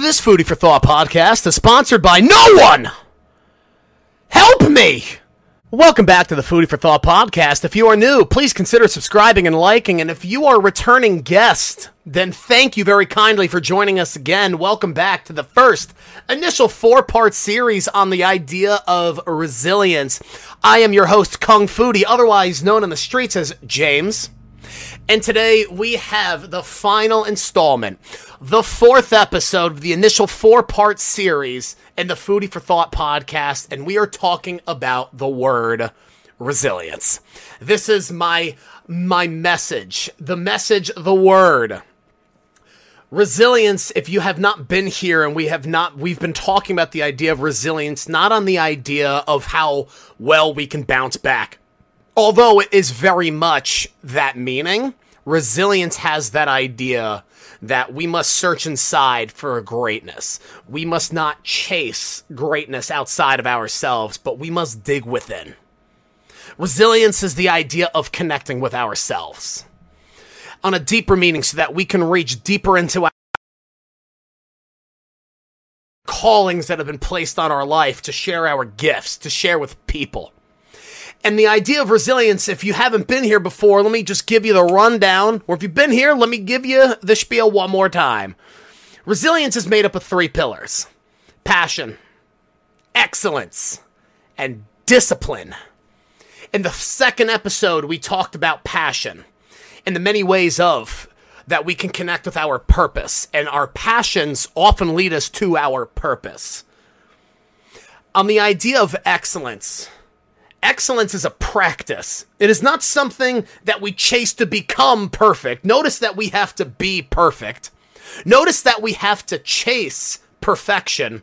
This Foodie for Thought podcast is sponsored by no one! Help me! Welcome back to the Foodie for Thought podcast. If you are new, please consider subscribing and liking. And if you are a returning guest, then thank you very kindly for joining us again. Welcome back to the first initial four part series on the idea of resilience. I am your host, Kung Foodie, otherwise known in the streets as James. And today we have the final installment, the fourth episode of the initial four part series in the Foodie for Thought podcast. And we are talking about the word resilience. This is my my message. The message, the word. Resilience, if you have not been here and we have not, we've been talking about the idea of resilience, not on the idea of how well we can bounce back although it is very much that meaning, resilience has that idea that we must search inside for greatness. We must not chase greatness outside of ourselves, but we must dig within. Resilience is the idea of connecting with ourselves on a deeper meaning so that we can reach deeper into our callings that have been placed on our life to share our gifts, to share with people. And the idea of resilience, if you haven't been here before, let me just give you the rundown. Or if you've been here, let me give you the spiel one more time. Resilience is made up of three pillars passion, excellence, and discipline. In the second episode, we talked about passion and the many ways of that we can connect with our purpose, and our passions often lead us to our purpose. On the idea of excellence, excellence is a practice. It is not something that we chase to become perfect. Notice that we have to be perfect. Notice that we have to chase perfection,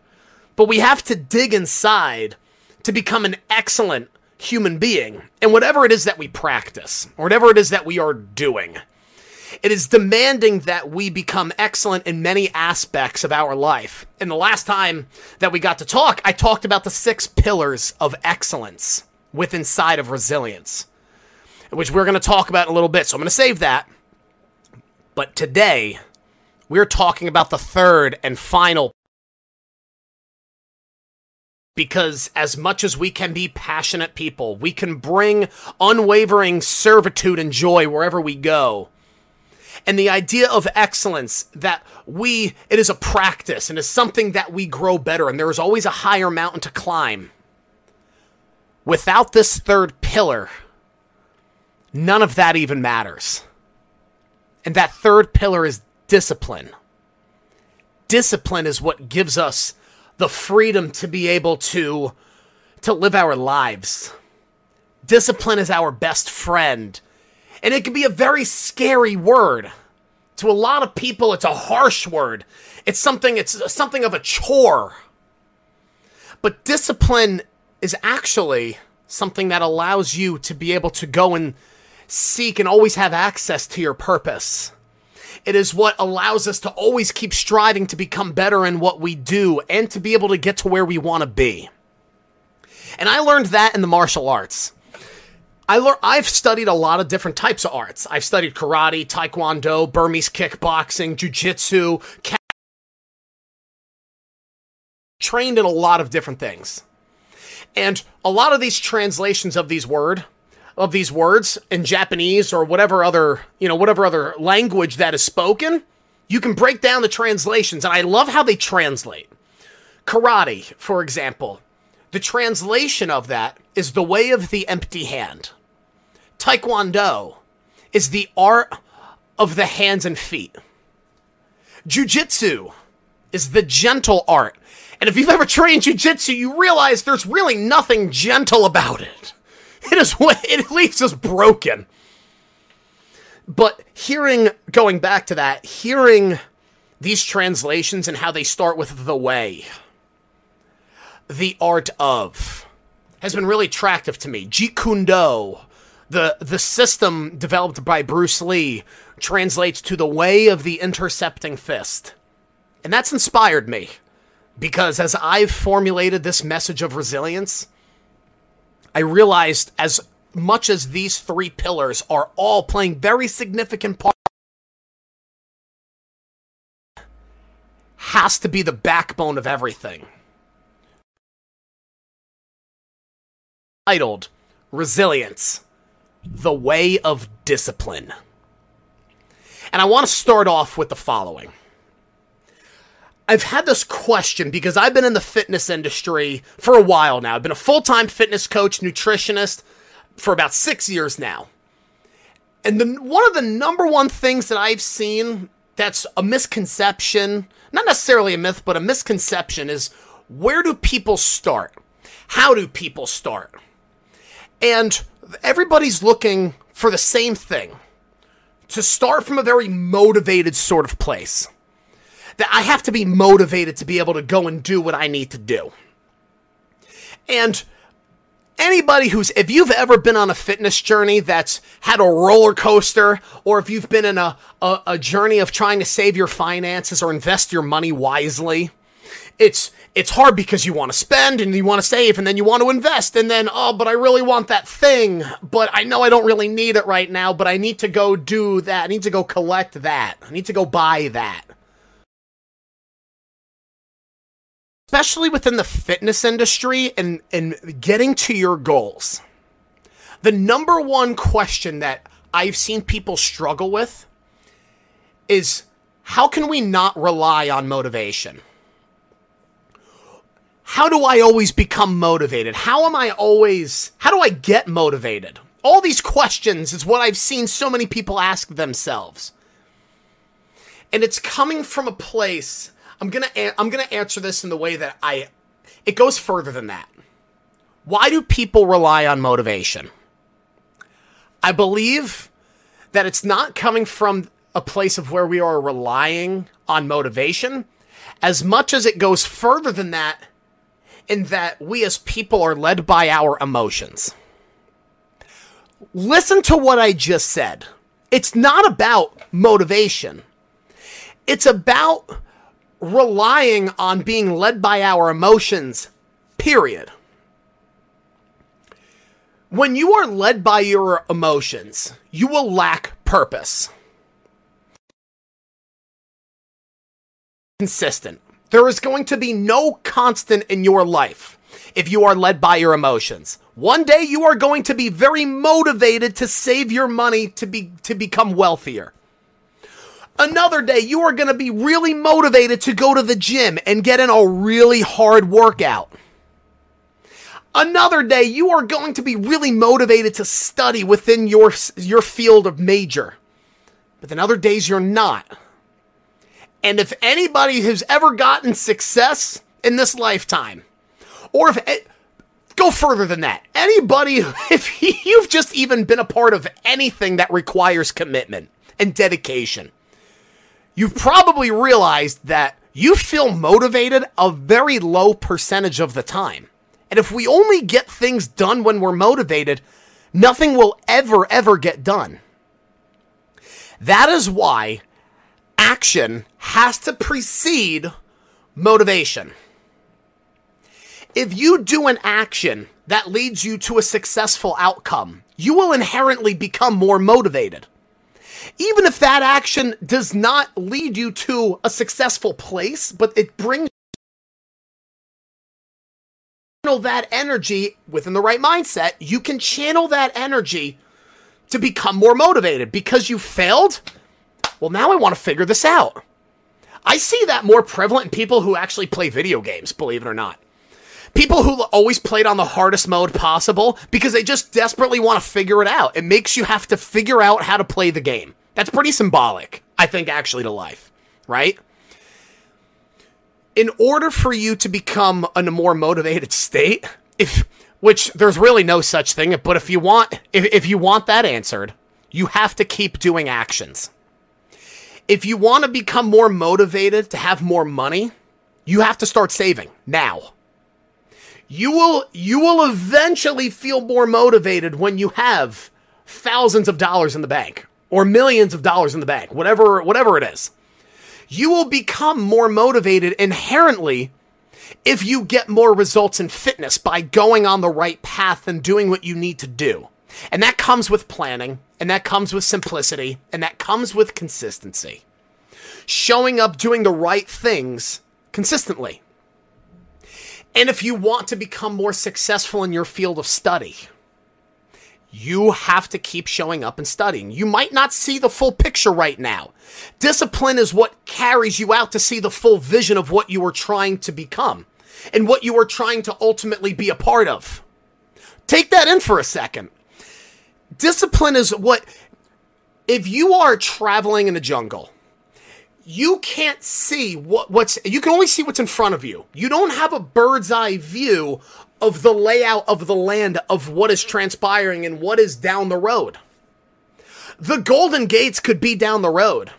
but we have to dig inside to become an excellent human being. And whatever it is that we practice, or whatever it is that we are doing, it is demanding that we become excellent in many aspects of our life. And the last time that we got to talk, I talked about the six pillars of excellence with inside of resilience, which we're going to talk about in a little bit. So I'm going to save that. But today, we're talking about the third and final. Because as much as we can be passionate people, we can bring unwavering servitude and joy wherever we go. And the idea of excellence that we, it is a practice and is something that we grow better, and there is always a higher mountain to climb Without this third pillar, none of that even matters. And that third pillar is discipline. Discipline is what gives us the freedom to be able to to live our lives. Discipline is our best friend. And it can be a very scary word. To a lot of people it's a harsh word. It's something it's something of a chore. But discipline is actually something that allows you to be able to go and seek and always have access to your purpose. It is what allows us to always keep striving to become better in what we do and to be able to get to where we want to be. And I learned that in the martial arts. I lear- I've studied a lot of different types of arts. I've studied karate, taekwondo, Burmese kickboxing, jujitsu, trained in a lot of different things. And a lot of these translations of these word of these words in Japanese or whatever other, you know, whatever other language that is spoken, you can break down the translations and I love how they translate. Karate, for example, the translation of that is the way of the empty hand. Taekwondo is the art of the hands and feet. Jiu-jitsu is the gentle art and if you've ever trained jujitsu, you realize there's really nothing gentle about it. It is what it leaves us broken. But hearing going back to that, hearing these translations and how they start with the way, the art of, has been really attractive to me. Jeet Kune the the system developed by Bruce Lee, translates to the way of the intercepting fist, and that's inspired me. Because as I've formulated this message of resilience, I realized as much as these three pillars are all playing very significant parts has to be the backbone of everything. Titled Resilience The Way of Discipline. And I want to start off with the following. I've had this question because I've been in the fitness industry for a while now. I've been a full time fitness coach, nutritionist for about six years now. And the, one of the number one things that I've seen that's a misconception, not necessarily a myth, but a misconception is where do people start? How do people start? And everybody's looking for the same thing to start from a very motivated sort of place. That I have to be motivated to be able to go and do what I need to do. And anybody who's, if you've ever been on a fitness journey that's had a roller coaster, or if you've been in a, a, a journey of trying to save your finances or invest your money wisely, it's it's hard because you want to spend and you want to save and then you want to invest and then oh but I really want that thing but I know I don't really need it right now but I need to go do that. I need to go collect that. I need to go buy that especially within the fitness industry and and getting to your goals the number one question that I've seen people struggle with is how can we not rely on motivation how do I always become motivated? How am I always, how do I get motivated? All these questions is what I've seen so many people ask themselves. And it's coming from a place, I'm going to I'm to answer this in the way that I it goes further than that. Why do people rely on motivation? I believe that it's not coming from a place of where we are relying on motivation as much as it goes further than that in that we as people are led by our emotions. Listen to what I just said. It's not about motivation. It's about relying on being led by our emotions, period. When you are led by your emotions, you will lack purpose. Consistent. There is going to be no constant in your life if you are led by your emotions. One day you are going to be very motivated to save your money to be to become wealthier. Another day you are going to be really motivated to go to the gym and get in a really hard workout. Another day you are going to be really motivated to study within your your field of major. But then other days you're not. And if anybody has ever gotten success in this lifetime, or if go further than that, anybody, if you've just even been a part of anything that requires commitment and dedication, you've probably realized that you feel motivated a very low percentage of the time. And if we only get things done when we're motivated, nothing will ever, ever get done. That is why action has to precede motivation. If you do an action that leads you to a successful outcome, you will inherently become more motivated. Even if that action does not lead you to a successful place, but it brings that energy within the right mindset, you can channel that energy to become more motivated because you failed well, now I want to figure this out. I see that more prevalent in people who actually play video games, believe it or not. People who always played on the hardest mode possible because they just desperately want to figure it out. It makes you have to figure out how to play the game. That's pretty symbolic, I think, actually, to life, right? In order for you to become a more motivated state, if which there's really no such thing, but if you want if, if you want that answered, you have to keep doing actions if you want to become more motivated to have more money, you have to start saving now. You will you will eventually feel more motivated when you have thousands of dollars in the bank or millions of dollars in the bank, whatever whatever it is. You will become more motivated inherently if you get more results in fitness by going on the right path and doing what you need to do. And that comes with planning, and that comes with simplicity, and that comes with consistency. showing up doing the right things consistently. And if you want to become more successful in your field of study, you have to keep showing up and studying. You might not see the full picture right now. Discipline is what carries you out to see the full vision of what you are trying to become and what you are trying to ultimately be a part of. Take that in for a second. Discipline is what, if you are traveling in the jungle, you can't see what, what's, you can only see what's in front of you. You don't have a bird's eye view of the layout of the land of what is transpiring and what is down the road. The Golden Gates could be down the road.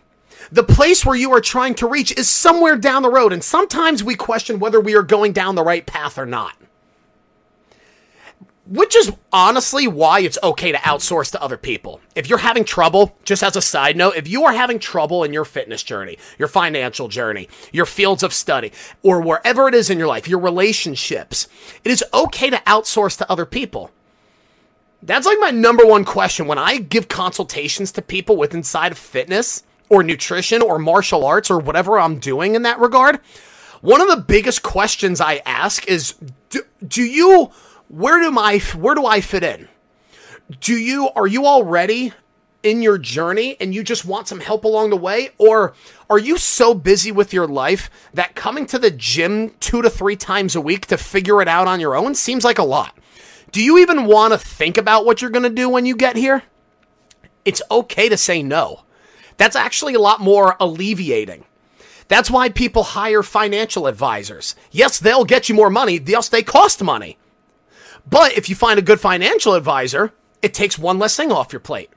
The place where you are trying to reach is somewhere down the road, and sometimes we question whether we are going down the right path or not. Which is honestly why it's okay to outsource to other people. If you're having trouble, just as a side note, if you are having trouble in your fitness journey, your financial journey, your fields of study, or wherever it is in your life, your relationships, it is okay to outsource to other people. That's like my number one question when I give consultations to people with inside of fitness or nutrition or martial arts or whatever I'm doing in that regard. One of the biggest questions I ask is do, do you where do my where do I fit in? Do you are you already in your journey and you just want some help along the way or are you so busy with your life that coming to the gym 2 to 3 times a week to figure it out on your own seems like a lot? Do you even want to think about what you're going to do when you get here? It's okay to say no. That's actually a lot more alleviating. That's why people hire financial advisors. Yes, they'll get you more money. Yes, they cost money. But if you find a good financial advisor, it takes one less thing off your plate.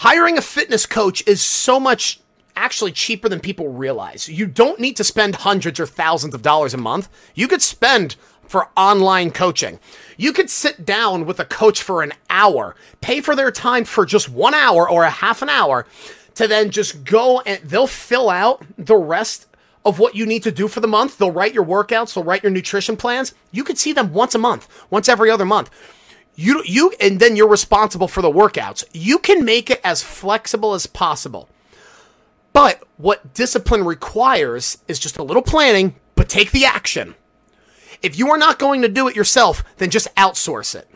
Hiring a fitness coach is so much actually cheaper than people realize. You don't need to spend hundreds or thousands of dollars a month. You could spend for online coaching. You could sit down with a coach for an hour, pay for their time for just one hour or a half an hour to then just go and they'll fill out the rest of what you need to do for the month. They'll write your workouts, they'll write your nutrition plans. You could see them once a month, once every other month. You you and then you're responsible for the workouts. You can make it as flexible as possible. But what discipline requires is just a little planning, but take the action. If you are not going to do it yourself, then just outsource it.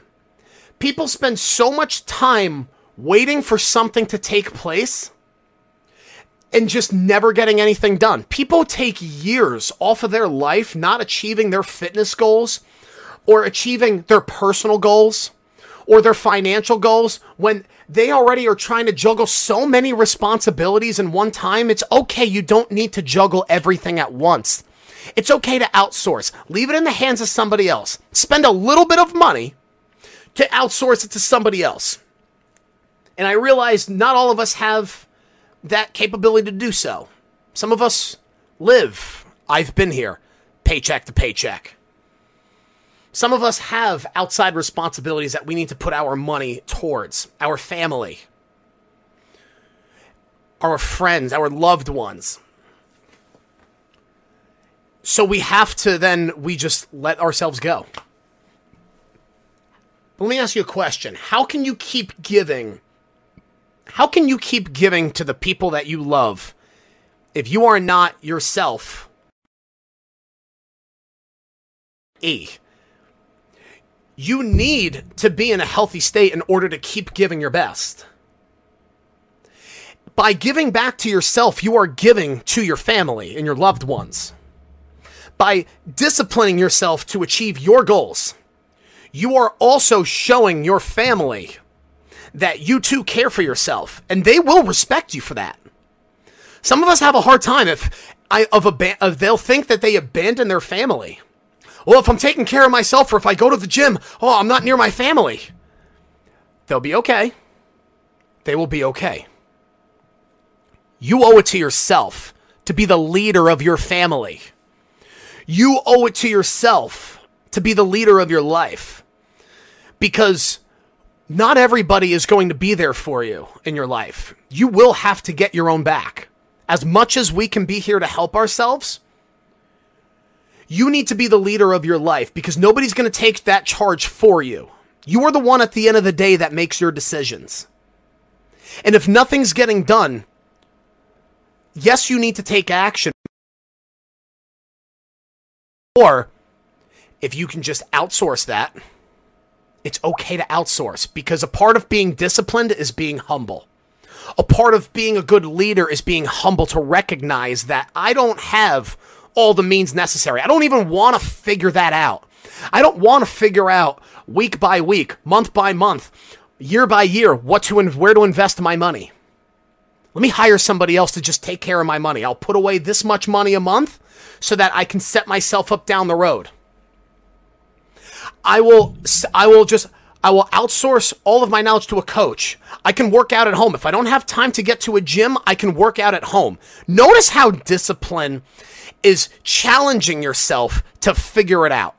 People spend so much time waiting for something to take place and just never getting anything done. People take years off of their life not achieving their fitness goals or achieving their personal goals or their financial goals when they already are trying to juggle so many responsibilities in one time. It's okay. You don't need to juggle everything at once. It's okay to outsource. Leave it in the hands of somebody else. Spend a little bit of money to outsource it to somebody else. And I realize not all of us have that capability to do so. Some of us live, I've been here, paycheck to paycheck. Some of us have outside responsibilities that we need to put our money towards our family, our friends, our loved ones. So we have to then, we just let ourselves go. But let me ask you a question How can you keep giving how can you keep giving to the people that you love if you are not yourself? E. You need to be in a healthy state in order to keep giving your best. By giving back to yourself, you are giving to your family and your loved ones. By disciplining yourself to achieve your goals, you are also showing your family that you too care for yourself, and they will respect you for that. Some of us have a hard time if I of a of they'll think that they abandon their family. Well, if I'm taking care of myself, or if I go to the gym, oh, I'm not near my family. They'll be okay. They will be okay. You owe it to yourself to be the leader of your family. You owe it to yourself to be the leader of your life. Because not everybody is going to be there for you in your life. You will have to get your own back. As much as we can be here to help ourselves, you need to be the leader of your life because nobody's going to take that charge for you. You are the one at the end of the day that makes your decisions. And if nothing's getting done, yes, you need to take action. Or if you can just outsource that, it's okay to outsource because a part of being disciplined is being humble. A part of being a good leader is being humble to recognize that I don't have all the means necessary. I don't even want to figure that out. I don't want to figure out week by week, month by month, year by year what to and where to invest my money. Let me hire somebody else to just take care of my money. I'll put away this much money a month so that I can set myself up down the road. I will I will just I will outsource all of my knowledge to a coach. I can work out at home. If I don't have time to get to a gym, I can work out at home. Notice how discipline is challenging yourself to figure it out.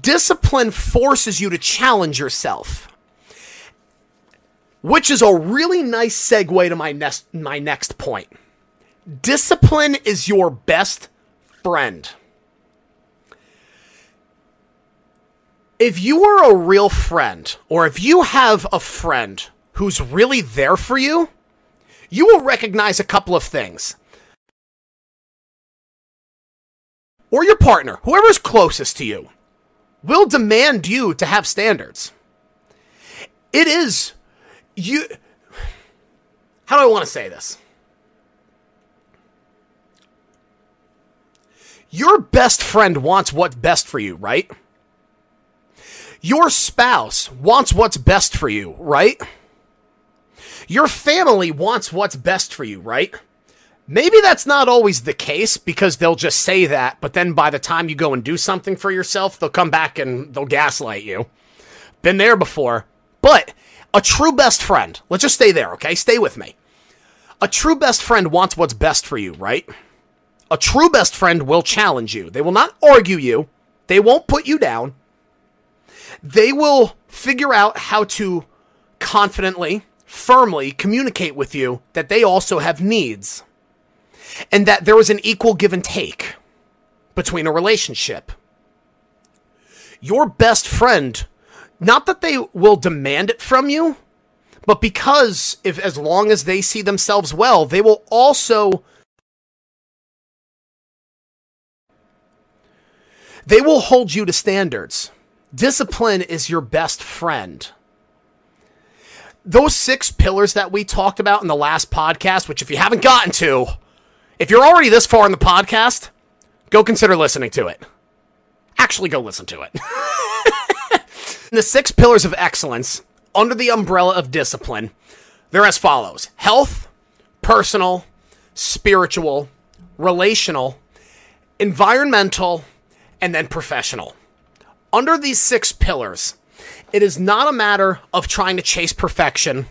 Discipline forces you to challenge yourself. Which is a really nice segue to my next my next point. Discipline is your best friend. If you are a real friend, or if you have a friend who's really there for you, you will recognize a couple of things. Or your partner, whoever's closest to you, will demand you to have standards. It is you. How do I want to say this? Your best friend wants what's best for you, right? Your spouse wants what's best for you, right? Your family wants what's best for you, right? Maybe that's not always the case because they'll just say that, but then by the time you go and do something for yourself, they'll come back and they'll gaslight you. Been there before. But a true best friend, let's just stay there, okay? Stay with me. A true best friend wants what's best for you, right? A true best friend will challenge you. They will not argue you, they won't put you down they will figure out how to confidently, firmly communicate with you that they also have needs and that there is an equal give and take between a relationship. Your best friend, not that they will demand it from you, but because if as long as they see themselves well, they will also they will hold you to standards. Discipline is your best friend. Those six pillars that we talked about in the last podcast, which if you haven't gotten to, if you're already this far in the podcast, go consider listening to it. Actually, go listen to it. the six pillars of excellence under the umbrella of discipline, they're as follows health, personal, spiritual, relational, environmental, and then professional under these six pillars, it is not a matter of trying to chase perfection,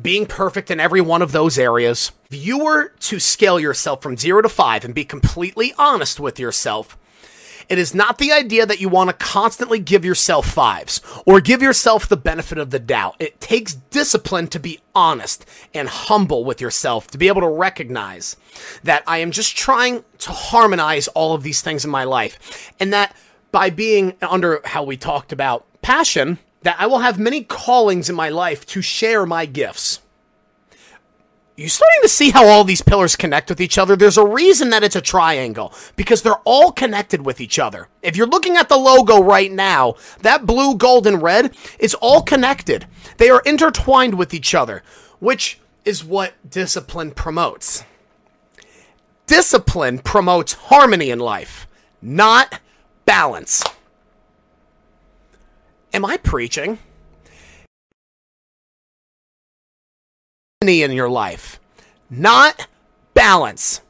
being perfect in every one of those areas. If you were to scale yourself from zero to five and be completely honest with yourself, it is not the idea that you want to constantly give yourself fives or give yourself the benefit of the doubt. It takes discipline to be honest and humble with yourself, to be able to recognize that I am just trying to harmonize all of these things in my life and that by being under how we talked about passion, that I will have many callings in my life to share my gifts. You starting to see how all these pillars connect with each other? There's a reason that it's a triangle because they're all connected with each other. If you're looking at the logo right now, that blue, gold, and red is all connected. They are intertwined with each other, which is what discipline promotes. Discipline promotes harmony in life, not balance. Am I preaching? In your life, not balance.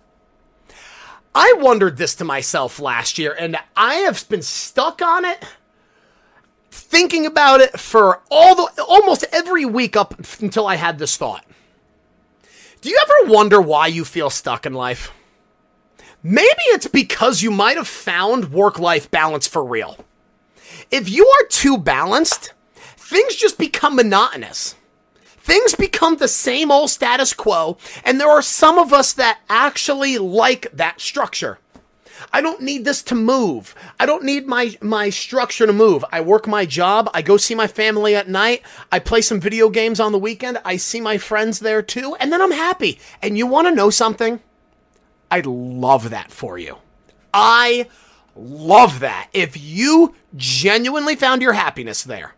I wondered this to myself last year, and I have been stuck on it, thinking about it for all the almost every week up until I had this thought. Do you ever wonder why you feel stuck in life? Maybe it's because you might have found work life balance for real. If you are too balanced, things just become monotonous. Things become the same old status quo, and there are some of us that actually like that structure. I don't need this to move. I don't need my my structure to move. I work my job, I go see my family at night, I play some video games on the weekend, I see my friends there too, and then I'm happy. And you want to know something? I love that for you. I love that. If you genuinely found your happiness there,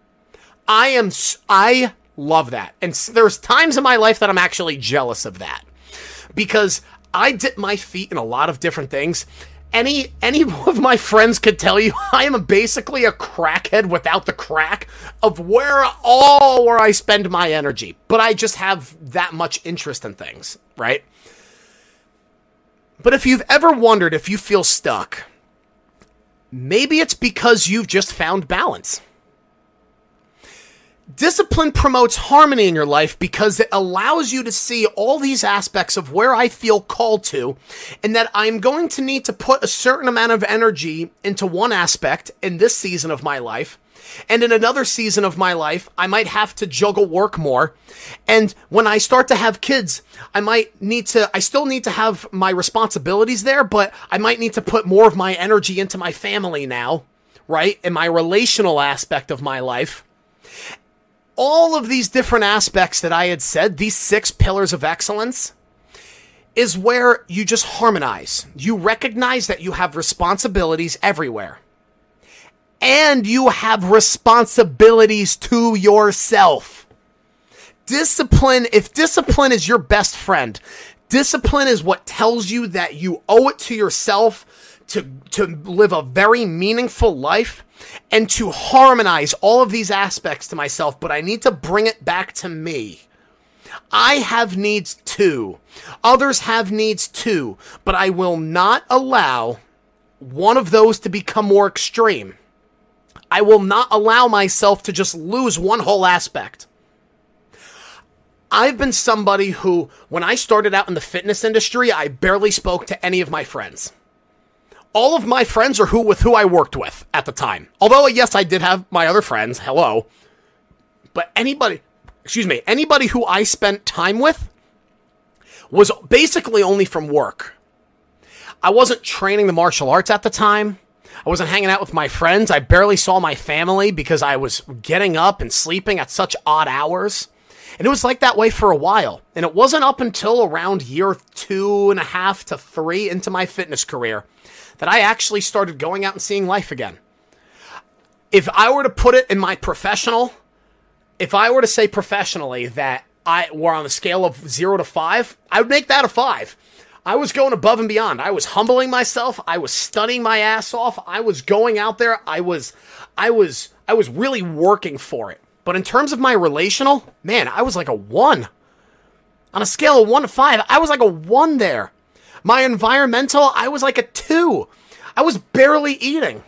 I am I love that. And there's times in my life that I'm actually jealous of that. Because I dip my feet in a lot of different things. Any any of my friends could tell you I am basically a crackhead without the crack of where all where I spend my energy. But I just have that much interest in things, right? But if you've ever wondered if you feel stuck, maybe it's because you've just found balance. Discipline promotes harmony in your life because it allows you to see all these aspects of where I feel called to, and that I'm going to need to put a certain amount of energy into one aspect in this season of my life. And in another season of my life, I might have to juggle work more. And when I start to have kids, I might need to, I still need to have my responsibilities there, but I might need to put more of my energy into my family now, right? In my relational aspect of my life all of these different aspects that I had said, these six pillars of excellence, is where you just harmonize. You recognize that you have responsibilities everywhere. And you have responsibilities to yourself. Discipline, if discipline is your best friend, discipline is what tells you that you owe it to yourself to, to live a very meaningful life and to harmonize all of these aspects to myself, but I need to bring it back to me. I have needs too. Others have needs too, but I will not allow one of those to become more extreme. I will not allow myself to just lose one whole aspect. I've been somebody who, when I started out in the fitness industry, I barely spoke to any of my friends all of my friends are who with who I worked with at the time. Although yes, I did have my other friends. Hello. But anybody, excuse me, anybody who I spent time with was basically only from work. I wasn't training the martial arts at the time. I wasn't hanging out with my friends. I barely saw my family because I was getting up and sleeping at such odd hours. And it was like that way for a while. And it wasn't up until around year two and a half to three into my fitness career that I actually started going out and seeing life again. If I were to put it in my professional, if I were to say professionally that I were on a scale of zero to five, I would make that a five. I was going above and beyond. I was humbling myself. I was studying my ass off. I was going out there. I was, I was, I was really working for it. But in terms of my relational, man, I was like a one. On a scale of one to five, I was like a one there. My environmental, I was like a two. I was barely eating.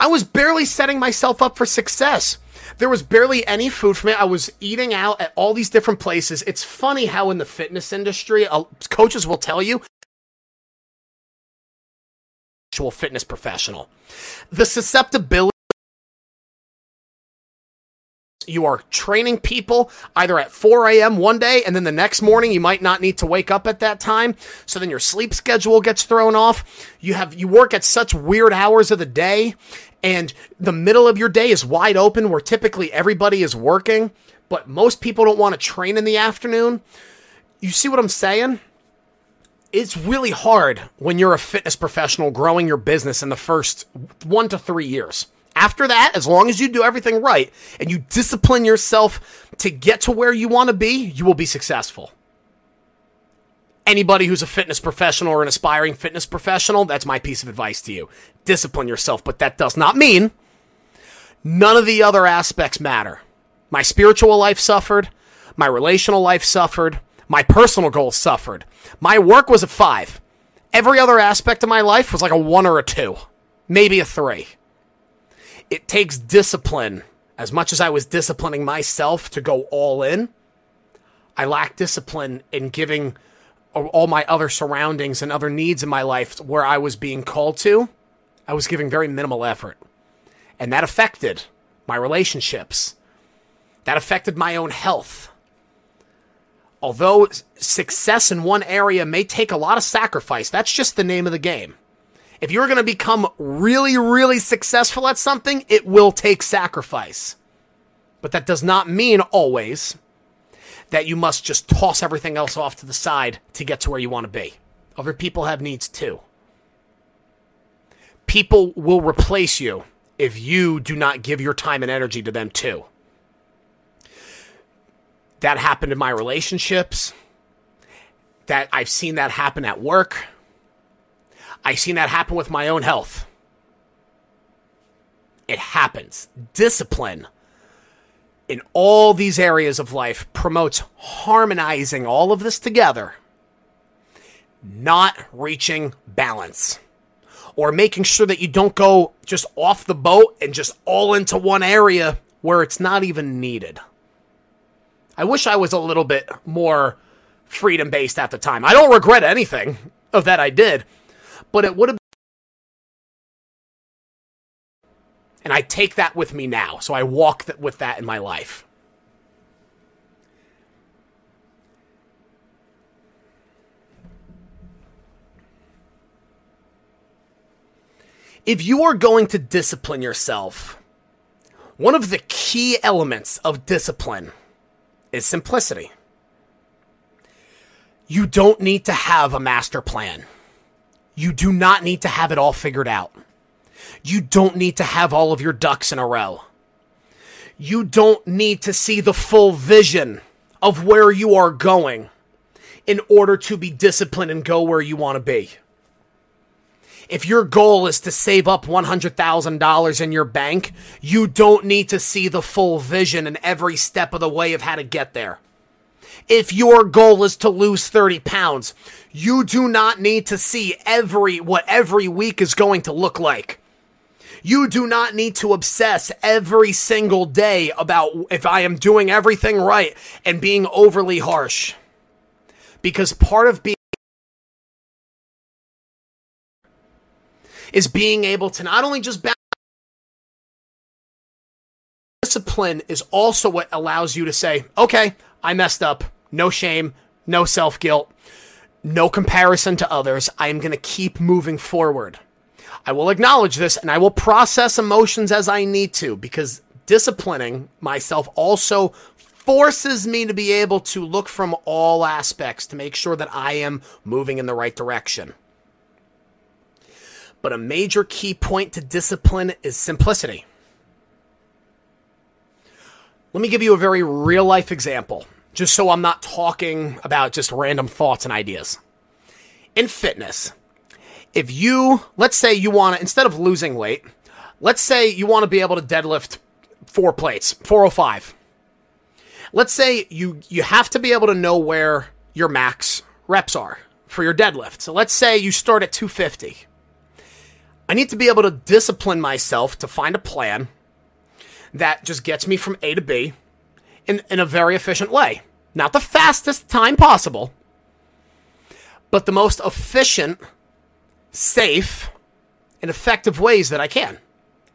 I was barely setting myself up for success. There was barely any food for me. I was eating out at all these different places. It's funny how in the fitness industry, uh, coaches will tell you actual fitness professional. The susceptibility you are training people either at 4 a.m. one day and then the next morning you might not need to wake up at that time. So then your sleep schedule gets thrown off. You have, you work at such weird hours of the day and the middle of your day is wide open where typically everybody is working, but most people don't want to train in the afternoon. You see what I'm saying? It's really hard when you're a fitness professional growing your business in the first one to three years. After that, as long as you do everything right and you discipline yourself to get to where you want to be, you will be successful. Anybody who's a fitness professional or an aspiring fitness professional, that's my piece of advice to you. Discipline yourself, but that does not mean none of the other aspects matter. My spiritual life suffered, my relational life suffered, my personal goals suffered. My work was a five. Every other aspect of my life was like a one or a two, maybe a three it takes discipline. As much as I was disciplining myself to go all in, I lack discipline in giving all my other surroundings and other needs in my life where I was being called to. I was giving very minimal effort. And that affected my relationships. That affected my own health. Although success in one area may take a lot of sacrifice, that's just the name of the game. If you're going to become really, really successful at something, it will take sacrifice. But that does not mean always that you must just toss everything else off to the side to get to where you want to be. Other people have needs too. People will replace you if you do not give your time and energy to them too. That happened in my relationships. That I've seen that happen at work. I've seen that happen with my own health. It happens. Discipline in all these areas of life promotes harmonizing all of this together, not reaching balance or making sure that you don't go just off the boat and just all into one area where it's not even needed. I wish I was a little bit more freedom based at the time. I don't regret anything of that I did, but it would have and I take that with me now. So I walk th- with that in my life. If you are going to discipline yourself, one of the key elements of discipline is simplicity. You don't need to have a master plan. You do not need to have it all figured out. You don't need to have all of your ducks in a row. You don't need to see the full vision of where you are going in order to be disciplined and go where you want to be. If your goal is to save up $100,000 in your bank, you don't need to see the full vision and every step of the way of how to get there. If your goal is to lose 30 pounds, you do not need to see every what every week is going to look like. You do not need to obsess every single day about if I am doing everything right and being overly harsh. Because part of being is being able to not only just balance discipline is also what allows you to say, okay, I messed up. No shame, no self guilt, no comparison to others. I am going to keep moving forward. I will acknowledge this and I will process emotions as I need to because disciplining myself also forces me to be able to look from all aspects to make sure that I am moving in the right direction. But a major key point to discipline is simplicity. Let me give you a very real life example, just so I'm not talking about just random thoughts and ideas. In fitness, if you, let's say you want to, instead of losing weight, let's say you want to be able to deadlift four plates, 405. Let's say you, you have to be able to know where your max reps are for your deadlift. So let's say you start at 250. I need to be able to discipline myself to find a plan that just gets me from A to B in, in a very efficient way. Not the fastest time possible, but the most efficient, safe, and effective ways that I can.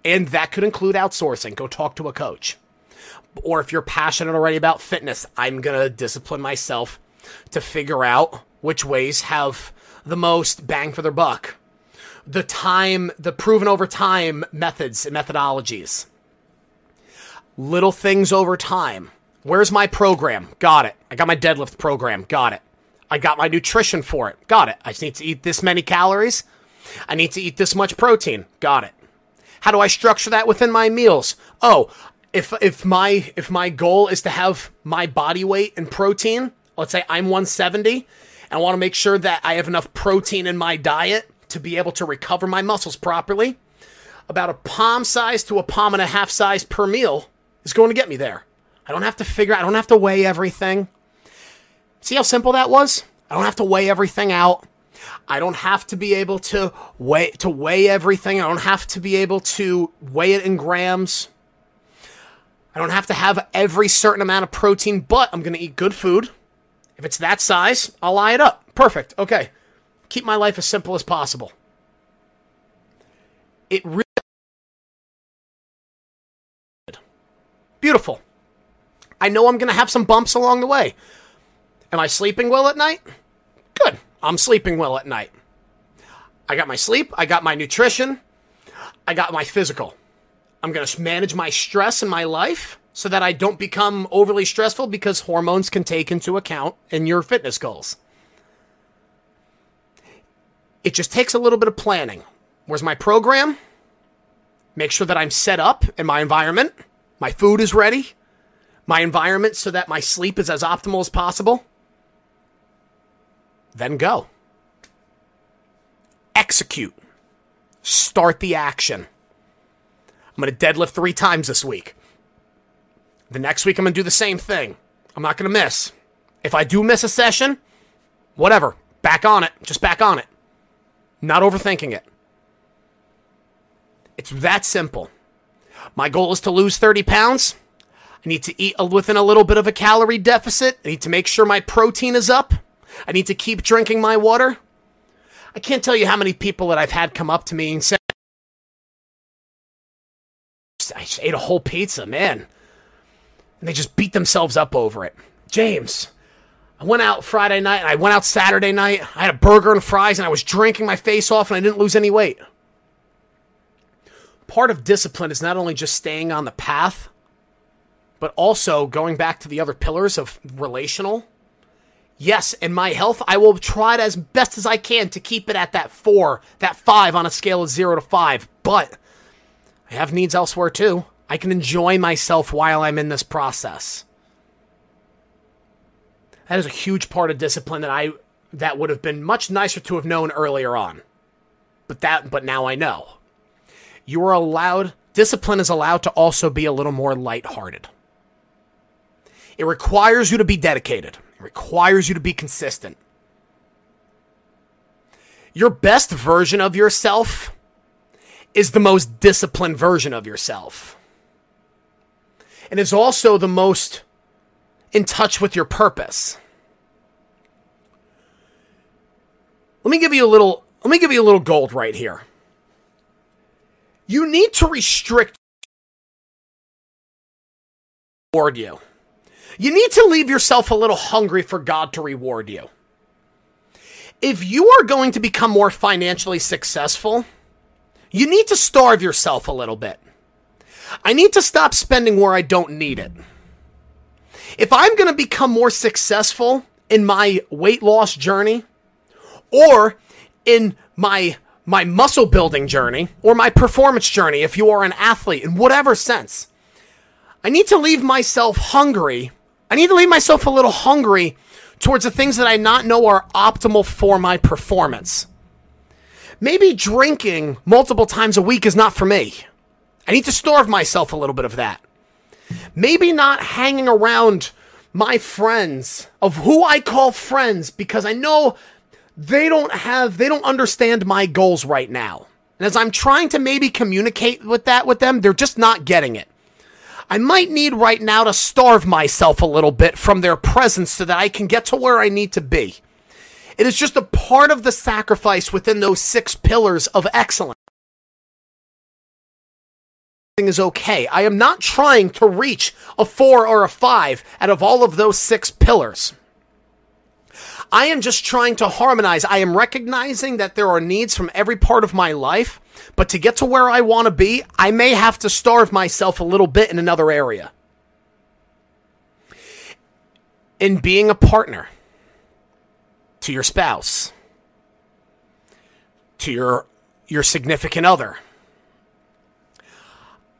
And that could include outsourcing. Go talk to a coach. Or if you're passionate already about fitness, I'm going to discipline myself to figure out which ways have the most bang for their buck the time, the proven over time methods and methodologies. Little things over time. Where's my program? Got it. I got my deadlift program. Got it. I got my nutrition for it. Got it. I just need to eat this many calories. I need to eat this much protein. Got it. How do I structure that within my meals? Oh, if if my if my goal is to have my body weight and protein, let's say I'm 170 and I want to make sure that I have enough protein in my diet to be able to recover my muscles properly, about a palm size to a palm and a half size per meal is going to get me there. I don't have to figure out, I don't have to weigh everything. See how simple that was? I don't have to weigh everything out. I don't have to be able to weigh to weigh everything. I don't have to be able to weigh it in grams. I don't have to have every certain amount of protein, but I'm going to eat good food. If it's that size, I'll lie it up. Perfect. Okay keep my life as simple as possible. It really beautiful. I know I'm going to have some bumps along the way. Am I sleeping well at night? Good. I'm sleeping well at night. I got my sleep, I got my nutrition, I got my physical. I'm going to manage my stress in my life so that I don't become overly stressful because hormones can take into account in your fitness goals It just takes a little bit of planning. Where's my program? Make sure that I'm set up in my environment. My food is ready. My environment so that my sleep is as optimal as possible. Then go. Execute. Start the action. I'm going to deadlift three times this week. The next week, I'm going to do the same thing. I'm not going to miss. If I do miss a session, whatever. Back on it. Just back on it. Not overthinking it. It's that simple. My goal is to lose 30 pounds. I need to eat within a little bit of a calorie deficit. I need to make sure my protein is up. I need to keep drinking my water. I can't tell you how many people that I've had come up to me and say, I just ate a whole pizza, man. And they just beat themselves up over it. James, I went out Friday night and I went out Saturday night. I had a burger and fries and I was drinking my face off and I didn't lose any weight. Part of discipline is not only just staying on the path, but also going back to the other pillars of relational. Yes, in my health, I will try it as best as I can to keep it at that four, that five on a scale of zero to five. But I have needs elsewhere too. I can enjoy myself while I'm in this process. That is a huge part of discipline that I that would have been much nicer to have known earlier on. But that but now I know. You are allowed discipline is allowed to also be a little more lighthearted. It requires you to be dedicated. It requires you to be consistent. Your best version of yourself is the most disciplined version of yourself. And is also the most in touch with your purpose. Let me give you a little let me give you a little gold right here. You need to restrict reward you. You need to leave yourself a little hungry for God to reward you. If you are going to become more financially successful, you need to starve yourself a little bit. I need to stop spending where I don't need it. If I'm going to become more successful in my weight loss journey or in my my muscle building journey or my performance journey if you are an athlete in whatever sense, I need to leave myself hungry. I need to leave myself a little hungry towards the things that I not know are optimal for my performance. Maybe drinking multiple times a week is not for me. I need to starve myself a little bit of that. Maybe not hanging around my friends of who I call friends because I know they don't have, they don't understand my goals right now. And as I'm trying to maybe communicate with that with them, they're just not getting it. I might need right now to starve myself a little bit from their presence so that I can get to where I need to be. It is just a part of the sacrifice within those six pillars of excellence is okay. I am not trying to reach a four or a five out of all of those six pillars. I am just trying to harmonize. I am recognizing that there are needs from every part of my life, but to get to where I want to be, I may have to starve myself a little bit in another area. In being a partner to your spouse, to your your significant other,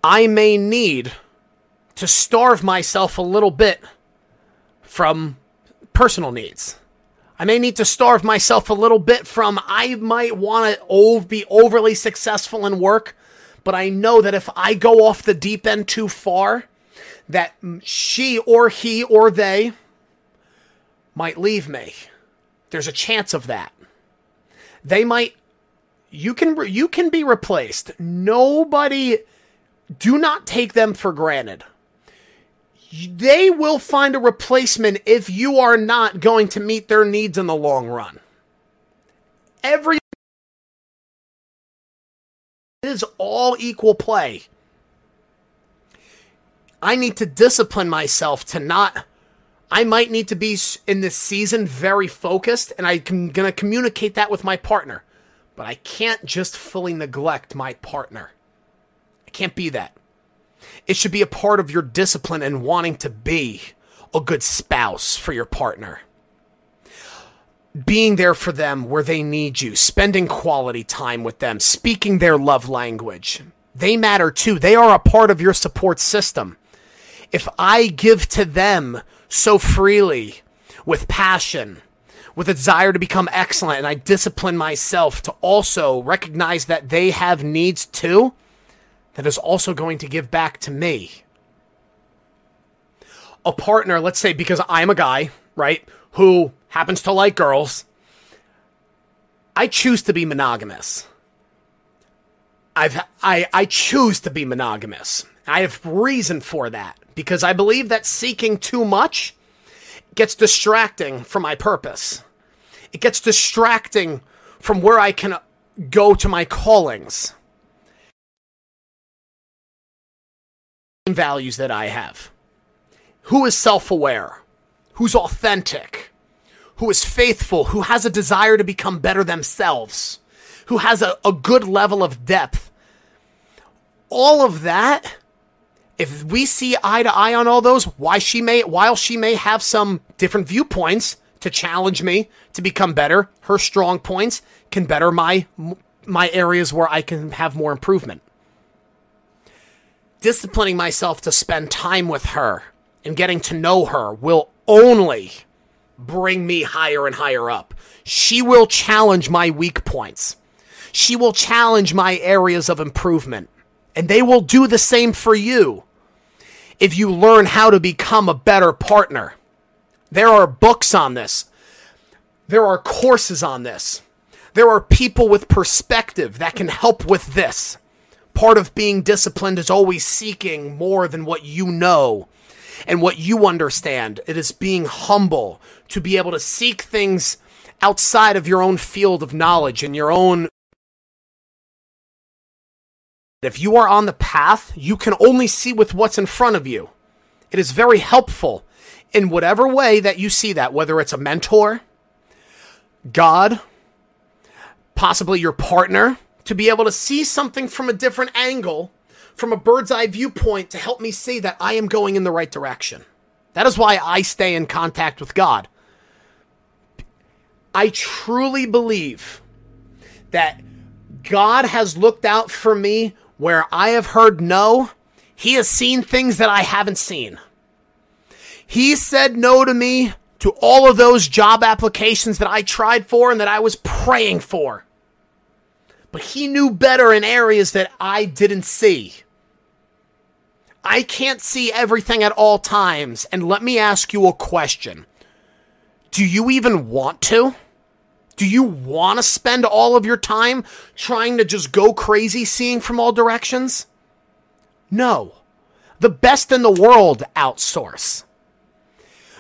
I may need to starve myself a little bit from personal needs. I may need to starve myself a little bit from I might want to be overly successful in work, but I know that if I go off the deep end too far, that she or he or they might leave me. There's a chance of that. They might you can you can be replaced. Nobody do not take them for granted. They will find a replacement if you are not going to meet their needs in the long run. Every is all equal play. I need to discipline myself to not. I might need to be in this season very focused, and I'm going to communicate that with my partner. But I can't just fully neglect my partner I can't be that. It should be a part of your discipline and wanting to be a good spouse for your partner. being there for them where they need you, spending quality time with them, speaking their love language. They matter too. They are a part of your support system. If I give to them so freely, with passion, with a desire to become excellent, and I discipline myself to also recognize that they have needs too, that is also going to give back to me. A partner, let's say, because I'm a guy, right, who happens to like girls, I choose to be monogamous. I've I I choose to be monogamous. I have reason for that because I believe that seeking too much gets distracting from my purpose. It gets distracting from where I can go to my callings. Values that I have. Who is self aware? Who's authentic? Who is faithful? Who has a desire to become better themselves? Who has a, a good level of depth? All of that if we see eye to eye on all those, why she may while she may have some different viewpoints to challenge me to become better, her strong points can better my my areas where I can have more improvement. Disciplining myself to spend time with her and getting to know her will only bring me higher and higher up. She will challenge my weak points. She will challenge my areas of improvement. And they will do the same for you if you learn how to become a better partner. There are books on this, there are courses on this, there are people with perspective that can help with this. Part of being disciplined is always seeking more than what you know and what you understand. It is being humble to be able to seek things outside of your own field of knowledge and your own if you are on the path, you can only see with what's in front of you. It is very helpful in whatever way that you see that, whether it's a mentor, God, possibly your partner, to be able to see something from a different angle, from a bird's eye viewpoint, to help me see that I am going in the right direction. That is why I stay in contact with God. I truly believe that God has looked out for me where I have heard no, he has seen things that I haven't seen. He said no to me to all of those job applications that I tried for and that I was praying for. But he knew better in areas that I didn't see. I can't see everything at all times. And let me ask you a question Do you even want to? Do you want to spend all of your time trying to just go crazy seeing from all directions? No. The best in the world outsource.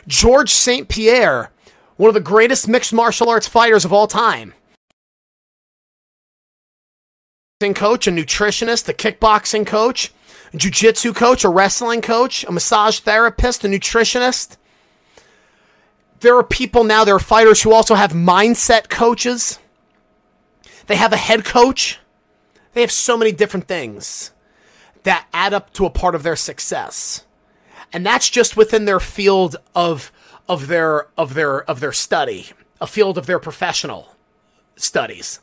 George St. Pierre, one of the greatest mixed martial arts fighters of all time, coach, a nutritionist, a kickboxing coach, a jiu-jitsu coach, a wrestling coach, a massage therapist, a nutritionist, there are people now, there are fighters who also have mindset coaches. They have a head coach. They have so many different things that add up to a part of their success. And that's just within their field of of their of their of their study, a field of their professional studies.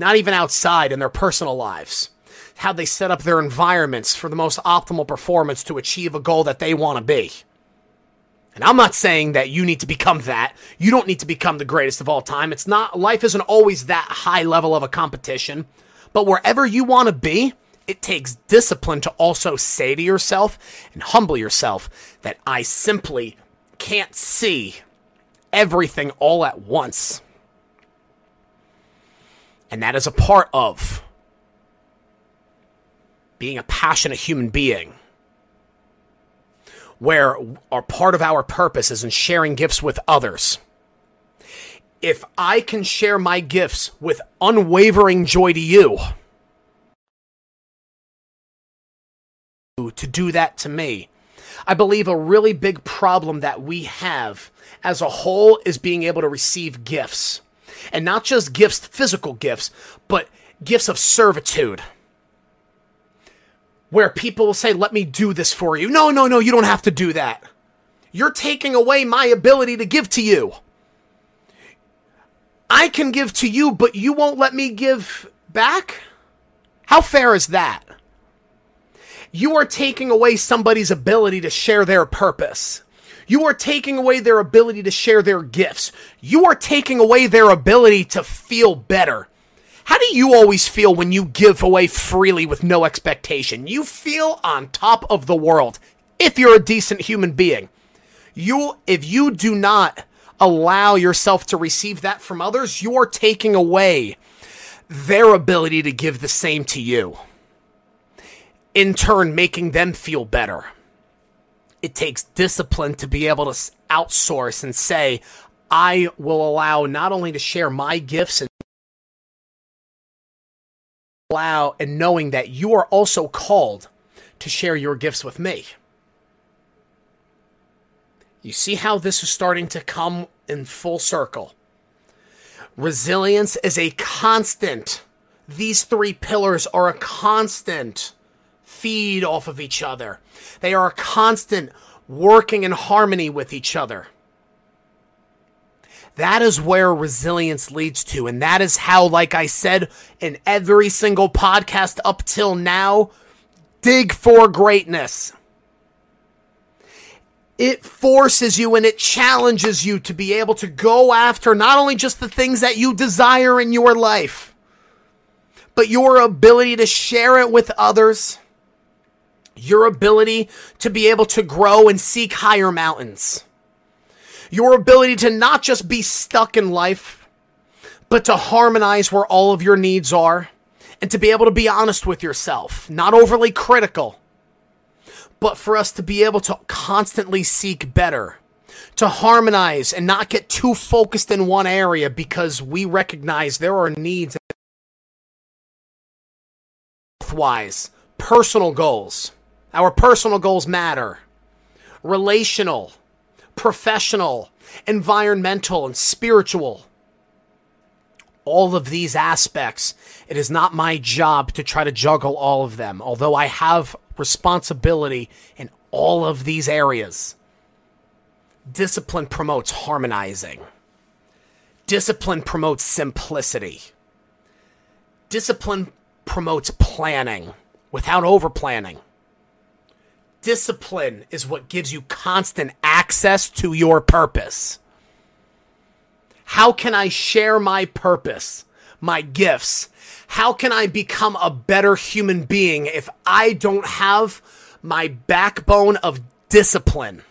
Not even outside in their personal lives. How they set up their environments for the most optimal performance to achieve a goal that they want to be. And I'm not saying that you need to become that. You don't need to become the greatest of all time. It's not, life isn't always that high level of a competition. But wherever you want to be, it takes discipline to also say to yourself and humble yourself that I simply can't see everything all at once. And that is a part of being a passionate human being where our part of our purpose is in sharing gifts with others. If I can share my gifts with unwavering joy to you, to do that to me. I believe a really big problem that we have as a whole is being able to receive gifts. And not just gifts, physical gifts, but gifts of servitude where people will say, Let me do this for you. No, no, no, you don't have to do that. You're taking away my ability to give to you. I can give to you, but you won't let me give back? How fair is that? You are taking away somebody's ability to share their purpose. You are taking away their ability to share their gifts. You are taking away their ability to feel better. How do you always feel when you give away freely with no expectation? You feel on top of the world if you're a decent human being. You if you do not allow yourself to receive that from others, you are taking away their ability to give the same to you. In turn, making them feel better it takes discipline to be able to outsource and say, I will allow not only to share my gifts and allow and knowing that you are also called to share your gifts with me. You see how this is starting to come in full circle. Resilience is a constant. These three pillars are a constant feed off of each other. They are constant working in harmony with each other. That is where resilience leads to. And that is how, like I said in every single podcast up till now, dig for greatness. It forces you and it challenges you to be able to go after not only just the things that you desire in your life, but your ability to share it with others your ability to be able to grow and seek higher mountains, your ability to not just be stuck in life, but to harmonize where all of your needs are, and to be able to be honest with yourself, not overly critical, but for us to be able to constantly seek better. To harmonize and not get too focused in one area because we recognize there are needs health wise, personal goals our personal goals matter. Relational, professional, environmental, and spiritual. All of these aspects, it is not my job to try to juggle all of them, although I have responsibility in all of these areas. Discipline promotes harmonizing. Discipline promotes simplicity. Discipline promotes planning without over planning discipline is what gives you constant access to your purpose. How can I share my purpose, my gifts? How can I become a better human being if I don't have my backbone of discipline?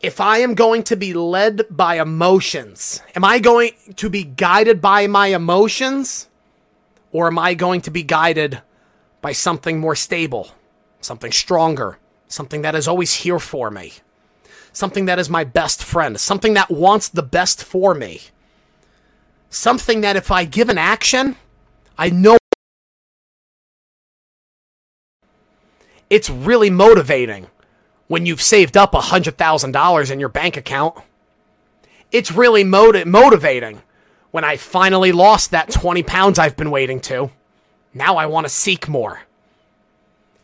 If I am going to be led by emotions, am I going to be guided by my emotions? Or am I going to be guided by something more stable? Something stronger, something that is always here for me, something that is my best friend, something that wants the best for me, something that if I give an action, I know it's really motivating when you've saved up $100,000 in your bank account. It's really motiv- motivating when I finally lost that 20 pounds I've been waiting to. Now I want to seek more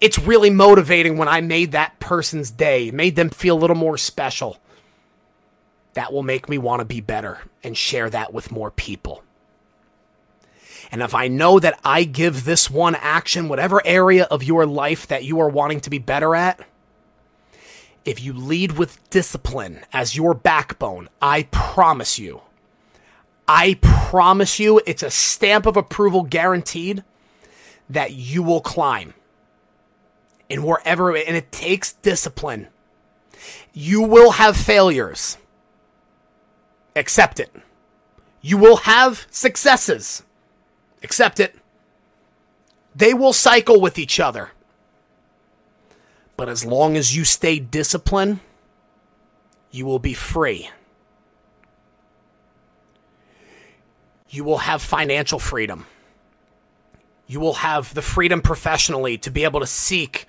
it's really motivating when I made that person's day, made them feel a little more special. That will make me want to be better and share that with more people. And if I know that I give this one action, whatever area of your life that you are wanting to be better at, if you lead with discipline as your backbone, I promise you, I promise you, it's a stamp of approval guaranteed that you will climb and wherever, and it takes discipline. You will have failures. Accept it. You will have successes. Accept it. They will cycle with each other. But as long as you stay disciplined, you will be free. You will have financial freedom. You will have the freedom professionally to be able to seek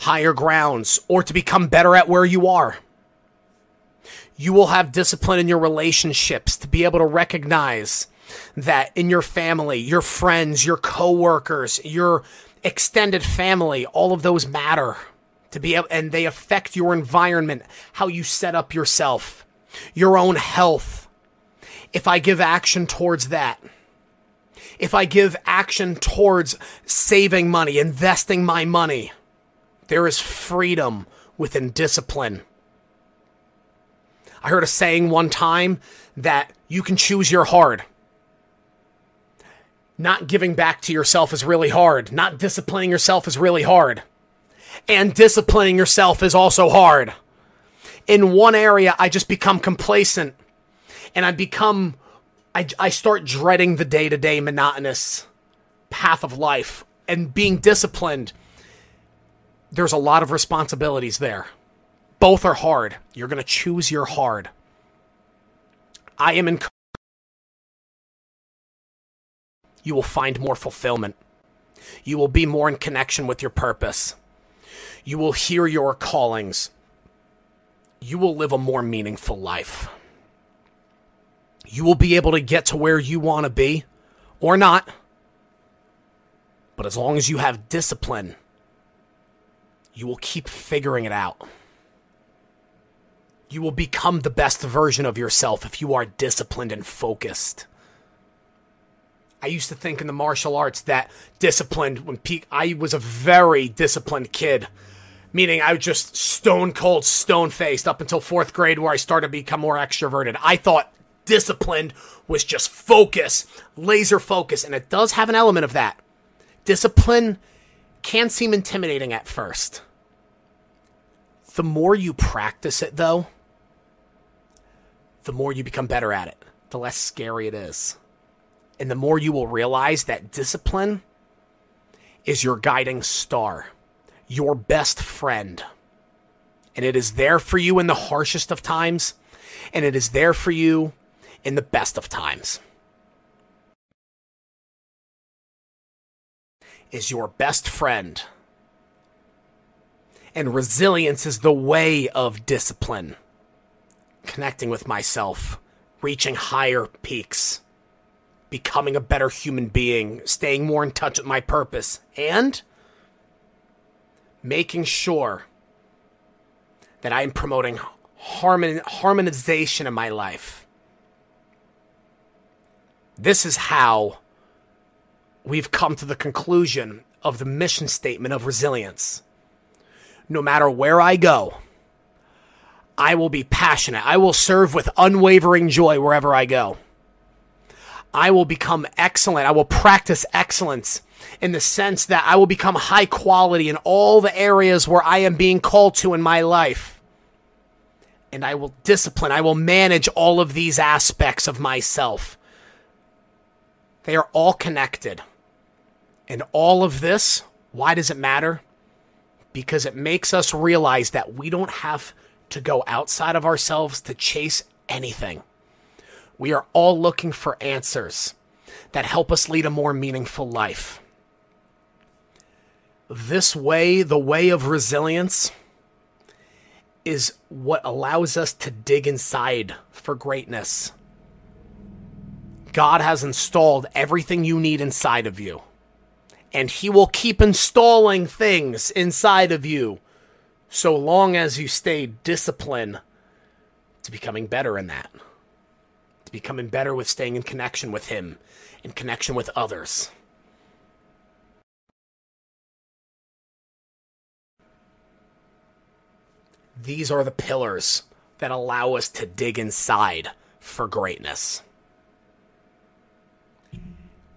higher grounds or to become better at where you are. You will have discipline in your relationships to be able to recognize that in your family, your friends, your coworkers, your extended family, all of those matter to be able, and they affect your environment, how you set up yourself, your own health. if I give action towards that, if I give action towards saving money, investing my money, there is freedom within discipline. I heard a saying one time that you can choose your hard. Not giving back to yourself is really hard. Not disciplining yourself is really hard. And disciplining yourself is also hard. In one area, I just become complacent and I become, I, I start dreading the day to day monotonous path of life and being disciplined. There's a lot of responsibilities there. Both are hard. You're going to choose your hard. I am in you will find more fulfillment. You will be more in connection with your purpose. You will hear your callings. You will live a more meaningful life. You will be able to get to where you want to be or not. But as long as you have discipline, you will keep figuring it out. You will become the best version of yourself if you are disciplined and focused. I used to think in the martial arts that disciplined when peak I was a very disciplined kid. Meaning I was just stone cold, stone faced up until fourth grade where I started to become more extroverted. I thought disciplined was just focus, laser focus, and it does have an element of that. Discipline can seem intimidating at first. The more you practice it, though, the more you become better at it, the less scary it is and the more you will realize that discipline is your guiding star, your best friend. And it is there for you in the harshest of times, and it is there for you in the best of times. Is your best friend. And resilience is the way of discipline, connecting with myself, reaching higher peaks becoming a better human being, staying more in touch with my purpose, and making sure that I am promoting harmon- harmonization in my life. This is how we've come to the conclusion of the mission statement of resilience. No matter where I go, I will be passionate. I will serve with unwavering joy wherever I go. I will become excellent. I will practice excellence in the sense that I will become high quality in all the areas where I am being called to in my life. And I will discipline, I will manage all of these aspects of myself. They are all connected. And all of this, why does it matter? Because it makes us realize that we don't have to go outside of ourselves to chase anything. We are all looking for answers that help us lead a more meaningful life. This way, the way of resilience, is what allows us to dig inside for greatness. God has installed everything you need inside of you. And He will keep installing things inside of you so long as you stay disciplined to becoming better in that to becoming better with staying in connection with Him, in connection with others. These are the pillars that allow us to dig inside for greatness.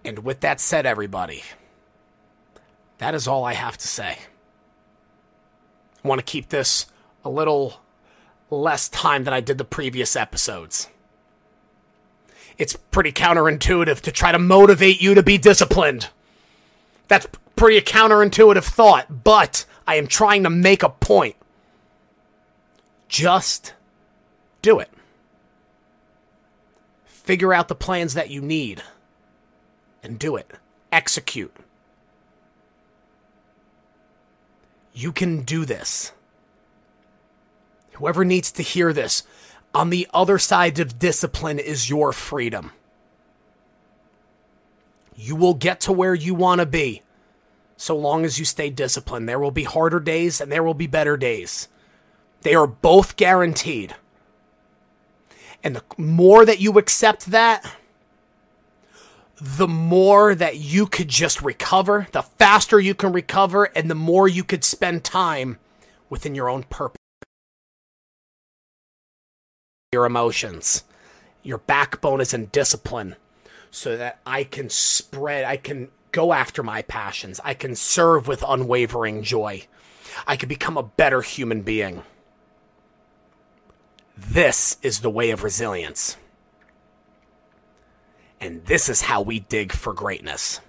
And with that said, everybody, that is all I have to say. I want to keep this a little less time than I did the previous episodes it's pretty counterintuitive to try to motivate you to be disciplined. That's pretty a counterintuitive thought, but I am trying to make a point. Just do it. Figure out the plans that you need and do it. Execute. You can do this. Whoever needs to hear this, on the other side of discipline is your freedom. You will get to where you want to be so long as you stay disciplined. There will be harder days and there will be better days. They are both guaranteed. And the more that you accept that, the more that you could just recover, the faster you can recover, and the more you could spend time within your own purpose. Your emotions, your backbone is in discipline so that I can spread, I can go after my passions, I can serve with unwavering joy, I can become a better human being. This is the way of resilience. And this is how we dig for greatness.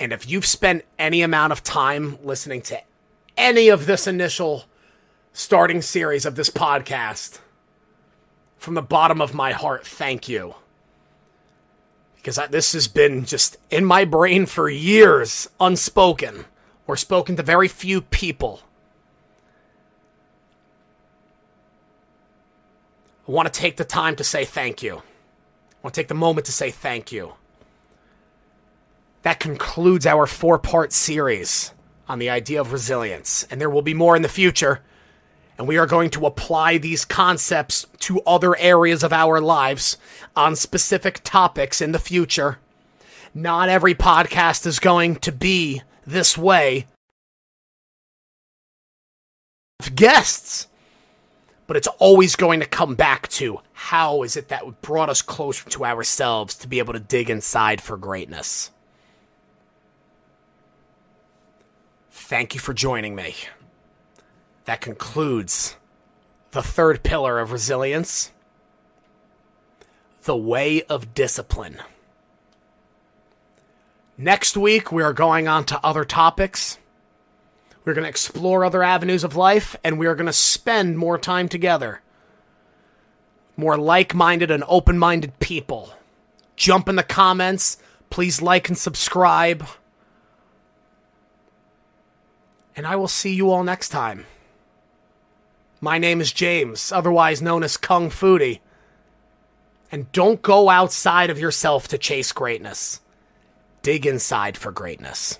And if you've spent any amount of time listening to any of this initial starting series of this podcast, from the bottom of my heart, thank you. Because I, this has been just in my brain for years, unspoken, or spoken to very few people. I want to take the time to say thank you. I want to take the moment to say thank you. That concludes our four part series on the idea of resilience, and there will be more in the future. And we are going to apply these concepts to other areas of our lives on specific topics in the future. Not every podcast is going to be this way. Guests but it's always going to come back to how is it that brought us closer to ourselves to be able to dig inside for greatness. Thank you for joining me. That concludes the third pillar of resilience the way of discipline. Next week, we are going on to other topics. We're going to explore other avenues of life, and we are going to spend more time together. More like minded and open minded people. Jump in the comments. Please like and subscribe. And I will see you all next time. My name is James, otherwise known as Kung Foodie. And don't go outside of yourself to chase greatness. Dig inside for greatness.